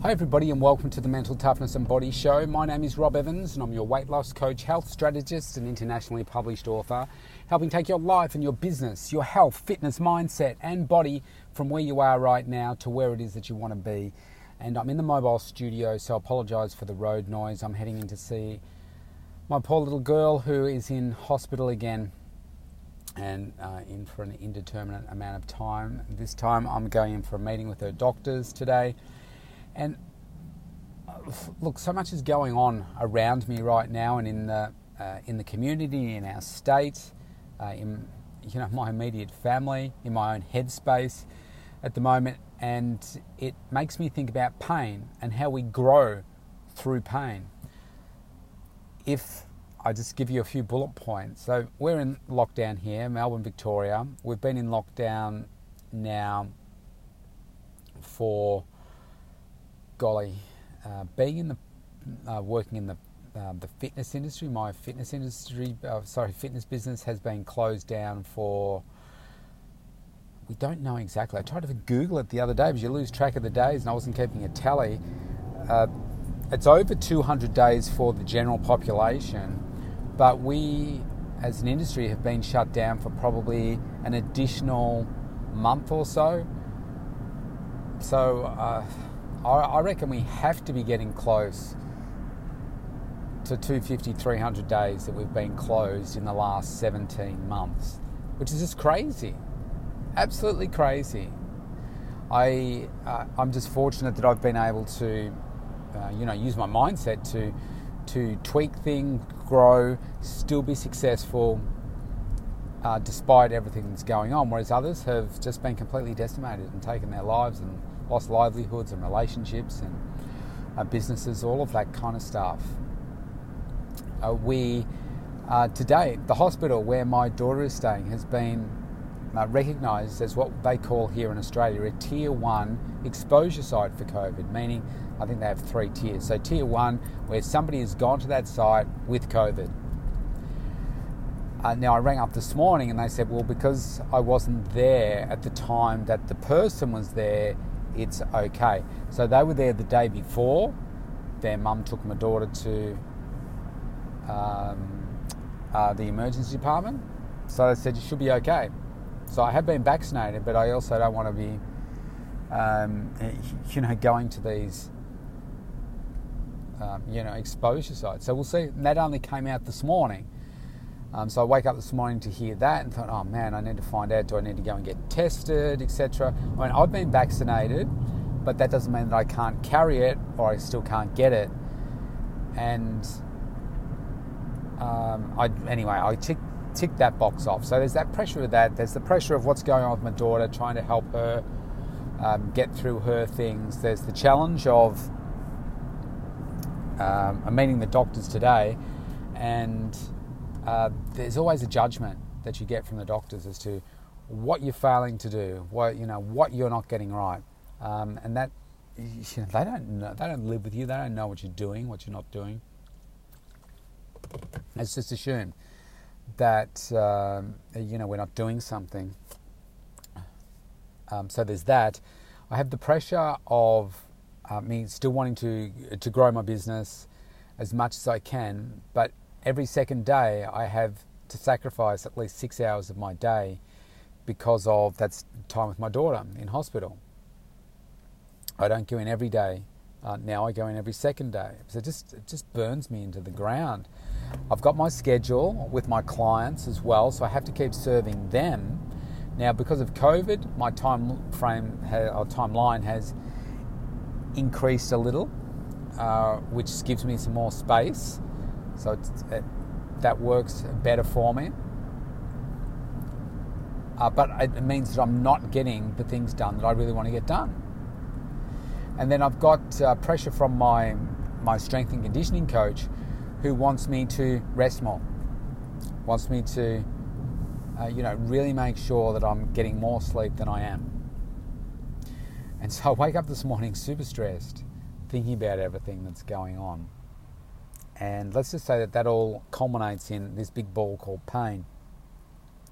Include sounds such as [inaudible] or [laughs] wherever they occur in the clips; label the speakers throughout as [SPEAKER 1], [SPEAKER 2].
[SPEAKER 1] Hi, everybody, and welcome to the Mental Toughness and Body Show. My name is Rob Evans, and I'm your weight loss coach, health strategist, and internationally published author, helping take your life and your business, your health, fitness, mindset, and body from where you are right now to where it is that you want to be. And I'm in the mobile studio, so I apologise for the road noise. I'm heading in to see my poor little girl who is in hospital again and uh, in for an indeterminate amount of time. This time I'm going in for a meeting with her doctors today. And uh, look, so much is going on around me right now, and in the uh, in the community, in our state, uh, in you know [laughs] my immediate family, in my own headspace at the moment, and it makes me think about pain and how we grow through pain. If I just give you a few bullet points. So we're in lockdown here, Melbourne, Victoria. We've been in lockdown now for golly, uh, being in the uh, working in the uh, the fitness industry, my fitness industry, uh, sorry, fitness business has been closed down for. We don't know exactly. I tried to Google it the other day, but you lose track of the days, and I wasn't keeping a tally. Uh, it's over 200 days for the general population, but we, as an industry, have been shut down for probably an additional month or so. So uh, I reckon we have to be getting close to 250, 300 days that we've been closed in the last 17 months, which is just crazy. Absolutely crazy. I, uh, I'm just fortunate that I've been able to, uh, you know, use my mindset to, to tweak things, grow, still be successful, uh, despite everything that's going on. Whereas others have just been completely decimated and taken their lives and lost livelihoods and relationships and uh, businesses, all of that kind of stuff. Uh, we uh, today the hospital where my daughter is staying has been uh, recognised as what they call here in Australia a tier one exposure site for COVID, meaning I think they have three tiers. So tier one, where somebody has gone to that site with COVID. Uh, now I rang up this morning and they said, well, because I wasn't there at the time that the person was there, it's okay. So they were there the day before. Their mum took my daughter to um, uh, the emergency department. So they said you should be okay. So I have been vaccinated, but I also don't want to be, um, [laughs] you know, going to these, um, you know, exposure sites. So we'll see. And that only came out this morning. Um, so I wake up this morning to hear that and thought, oh man, I need to find out. Do I need to go and get tested, etc. I mean, I've been vaccinated, but that doesn't mean that I can't carry it or I still can't get it. And um, I anyway, I tick tick that box off. So there's that pressure of that. There's the pressure of what's going on with my daughter, trying to help her um, get through her things. There's the challenge of um, I'm meeting the doctors today, and uh, there's always a judgment that you get from the doctors as to what you're failing to do, what you know, what you're not getting right, um, and that [laughs] you know, they don't know, they don't live with you. They don't know what you're doing, what you're not doing. It's just assumed that um, you know we're not doing something. Um, so there's that. I have the pressure of uh, me still wanting to to grow my business as much as I can, but every second day I have to sacrifice at least six hours of my day because of that's time with my daughter in hospital. I don't go in every day. Uh, now I go in every second day. So it just, it just burns me into the ground. I've got my schedule with my clients as well, so I have to keep serving them. Now, because of COVID, my time frame or timeline has increased a little, uh, which gives me some more space. So it, that works better for me. Uh, but it means that I'm not getting the things done that I really want to get done. And then I've got uh, pressure from my my strength and conditioning coach, who wants me to rest more, wants me to, uh, you know, really make sure that I'm getting more sleep than I am. And so I wake up this morning super stressed, thinking about everything that's going on. And let's just say that that all culminates in this big ball called pain.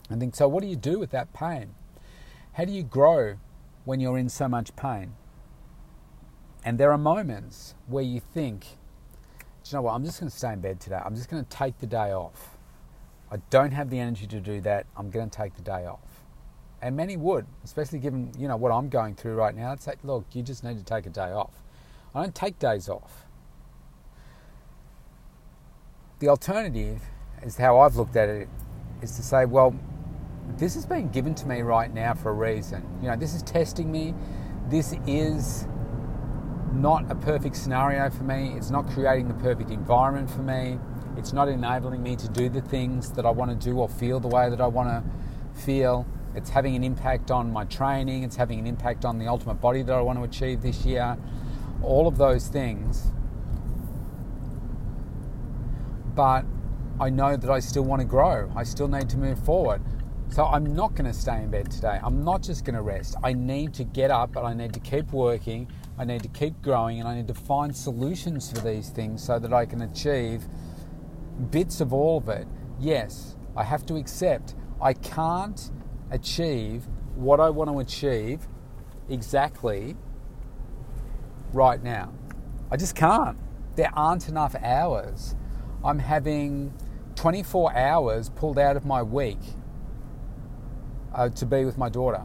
[SPEAKER 1] And think, so what do you do with that pain? How do you grow when you're in so much pain? And there are moments where you think, do you know what, I'm just going to stay in bed today. I'm just going to take the day off. I don't have the energy to do that. I'm going to take the day off. And many would, especially given, you know, what I'm going through right now. It's like, look, you just need to take a day off. I don't take days off. The alternative is how I've looked at it is to say, well, this has been given to me right now for a reason. You know, this is testing me. This is not a perfect scenario for me. It's not creating the perfect environment for me. It's not enabling me to do the things that I want to do or feel the way that I want to feel. It's having an impact on my training. It's having an impact on the ultimate body that I want to achieve this year. All of those things. But I know that I still want to grow. I still need to move forward. So I'm not going to stay in bed today. I'm not just going to rest. I need to get up and I need to keep working. I need to keep growing and I need to find solutions for these things so that I can achieve bits of all of it. Yes, I have to accept I can't achieve what I want to achieve exactly right now. I just can't. There aren't enough hours. I'm having 24 hours pulled out of my week uh, to be with my daughter.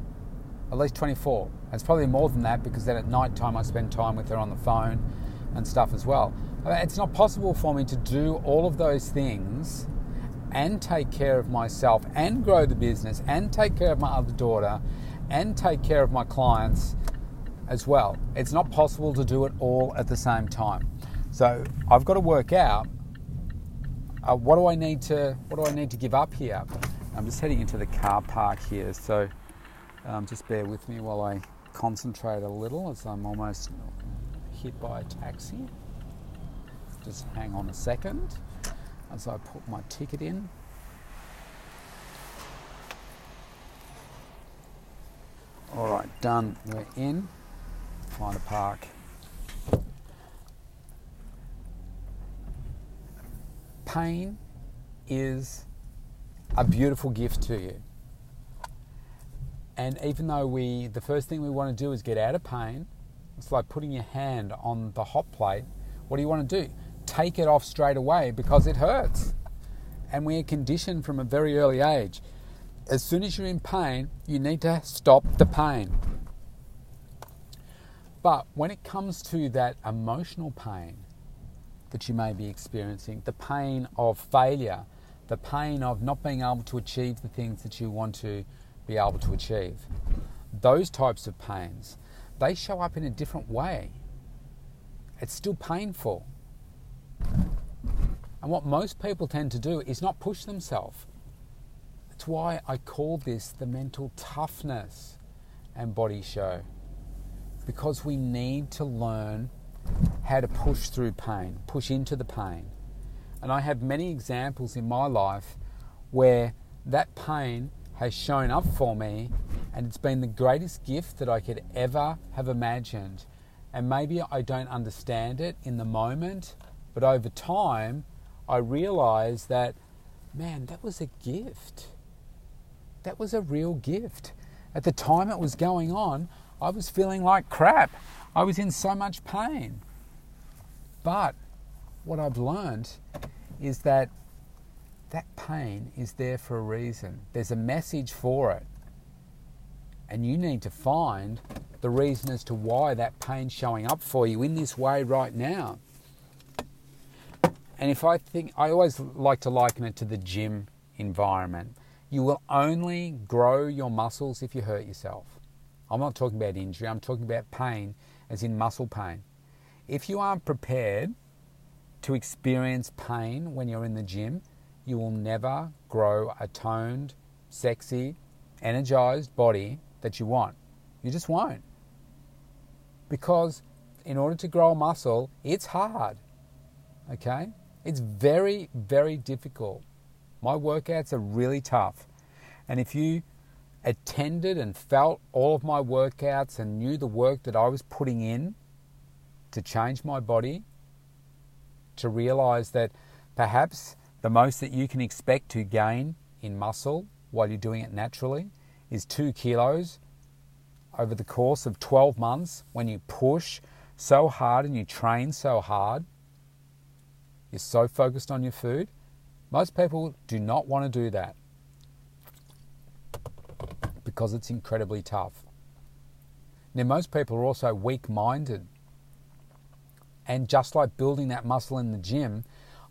[SPEAKER 1] At least 24. It's probably more than that because then at night time I spend time with her on the phone and stuff as well. It's not possible for me to do all of those things and take care of myself and grow the business and take care of my other daughter and take care of my clients as well. It's not possible to do it all at the same time. So I've got to work out uh, what do I need to what do I need to give up here. I'm just heading into the car park here, so um, just bear with me while I concentrate a little as I'm almost hit by a taxi. Just hang on a second as I put my ticket in. All right, done. We're in. Find a park. Pain is a beautiful gift to you. And even though we, the first thing we want to do is get out of pain, it's like putting your hand on the hot plate. What do you want to do? Take it off straight away because it hurts. And we are conditioned from a very early age. As soon as you're in pain, you need to stop the pain. But when it comes to that emotional pain that you may be experiencing, the pain of failure, the pain of not being able to achieve the things that you want to be able to achieve. Those types of pains, they show up in a different way. It's still painful. And what most people tend to do is not push themselves. That's why I call this the mental toughness and body show. Because we need to learn how to push through pain, push into the pain. And I have many examples in my life where that pain has shown up for me and it's been the greatest gift that I could ever have imagined. And maybe I don't understand it in the moment, but over time I realize that, man, that was a gift. That was a real gift. At the time it was going on, I was feeling like crap. I was in so much pain. But what I've learned is that that pain is there for a reason. There's a message for it. And you need to find the reason as to why that pain's showing up for you in this way right now. And if I think, I always like to liken it to the gym environment. You will only grow your muscles if you hurt yourself. I'm not talking about injury, I'm talking about pain, as in muscle pain. If you aren't prepared to experience pain when you're in the gym, you will never grow a toned, sexy, energized body that you want. You just won't. Because in order to grow a muscle, it's hard. Okay? It's very, very difficult. My workouts are really tough. And if you attended and felt all of my workouts and knew the work that I was putting in to change my body, to realize that perhaps the most that you can expect to gain in muscle while you're doing it naturally is two kilos over the course of 12 months when you push so hard and you train so hard, you're so focused on your food, most people do not want to do that because it's incredibly tough. Now, most people are also weak minded. And just like building that muscle in the gym,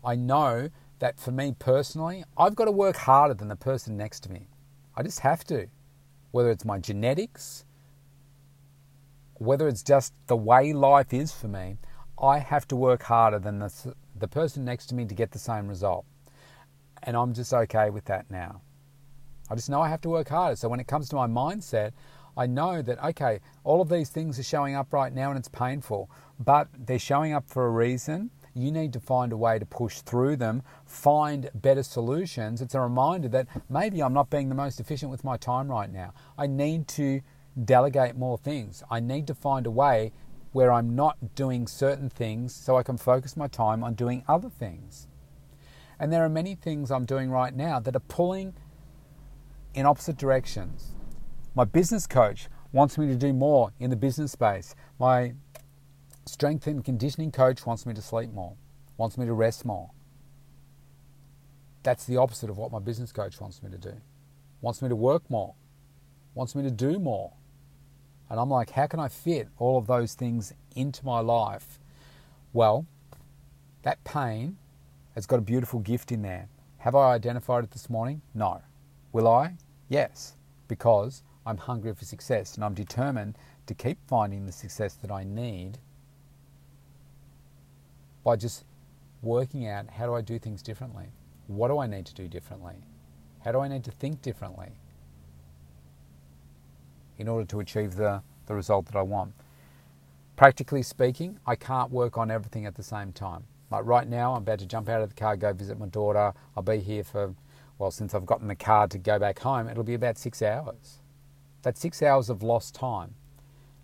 [SPEAKER 1] I know that for me personally, I've got to work harder than the person next to me. I just have to. Whether it's my genetics, whether it's just the way life is for me, I have to work harder than the, the person next to me to get the same result. And I'm just okay with that now. I just know I have to work harder. So when it comes to my mindset, I know that, okay, all of these things are showing up right now and it's painful, but they're showing up for a reason. You need to find a way to push through them, find better solutions. It's a reminder that maybe I'm not being the most efficient with my time right now. I need to delegate more things. I need to find a way where I'm not doing certain things so I can focus my time on doing other things. And there are many things I'm doing right now that are pulling in opposite directions. My business coach wants me to do more in the business space. My strength and conditioning coach wants me to sleep more, wants me to rest more. That's the opposite of what my business coach wants me to do. Wants me to work more, wants me to do more. And I'm like, how can I fit all of those things into my life? Well, that pain has got a beautiful gift in there. Have I identified it this morning? No. Will I? Yes, because I'm hungry for success and I'm determined to keep finding the success that I need by just working out how do I do things differently? What do I need to do differently? How do I need to think differently in order to achieve the, the result that I want? Practically speaking, I can't work on everything at the same time. Like right now, I'm about to jump out of the car, go visit my daughter. I'll be here for, well, since I've gotten the car to go back home, it'll be about six hours. That's six hours of lost time.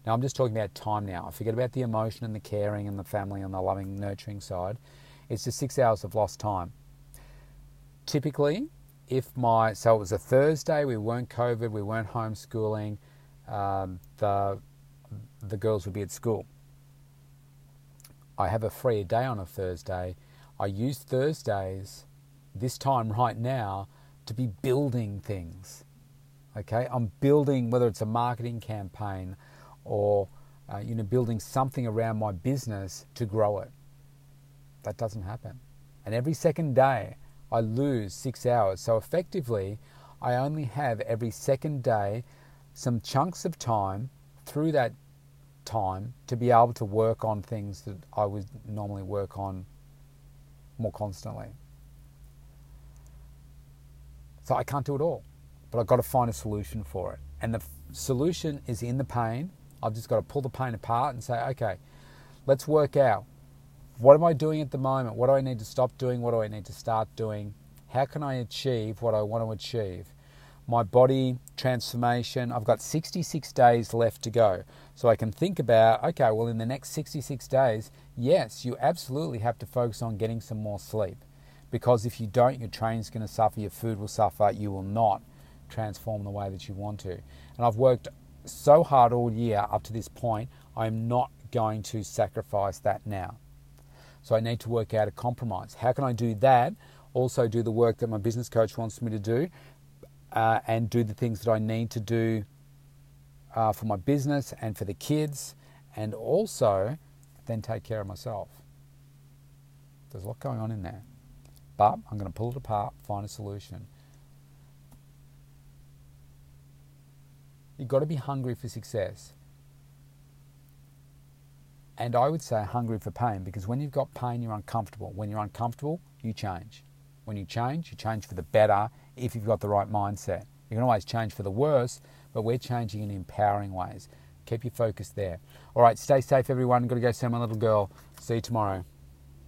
[SPEAKER 1] Now, I'm just talking about time now. I forget about the emotion and the caring and the family and the loving, nurturing side. It's just six hours of lost time. Typically, if my, so it was a Thursday, we weren't COVID, we weren't homeschooling, um, the, the girls would be at school. I have a free day on a Thursday. I use Thursdays, this time right now, to be building things. Okay, I'm building whether it's a marketing campaign or uh, you know building something around my business to grow it. That doesn't happen, and every second day I lose six hours. So effectively, I only have every second day some chunks of time through that time to be able to work on things that I would normally work on more constantly. So I can't do it all, but I've got to find a solution for it. And the f- solution is in the pain. I've just got to pull the pain apart and say, okay, let's work out what am I doing at the moment? What do I need to stop doing? What do I need to start doing? How can I achieve what I want to achieve? my body transformation. I've got 66 days left to go. So I can think about, okay, well, in the next 66 days, yes, you absolutely have to focus on getting some more sleep. Because if you don't, your train's going to suffer, your food will suffer, you will not transform the way that you want to. And I've worked so hard all year up to this point, I'm not going to sacrifice that now. So I need to work out a compromise. How can I do that? Also, do the work that my business coach wants me to do, uh, and do the things that I need to do uh, for my business and for the kids, and also then take care of myself. There's a lot going on in there. But I'm going to pull it apart, find a solution. You've got to be hungry for success. And I would say hungry for pain because when you've got pain, you're uncomfortable. When you're uncomfortable, you change. When you change, you change for the better if you've got the right mindset. You can always change for the worse, but we're changing in empowering ways. Keep your focus there. All right, stay safe, everyone. Got to go see my little girl. See you tomorrow.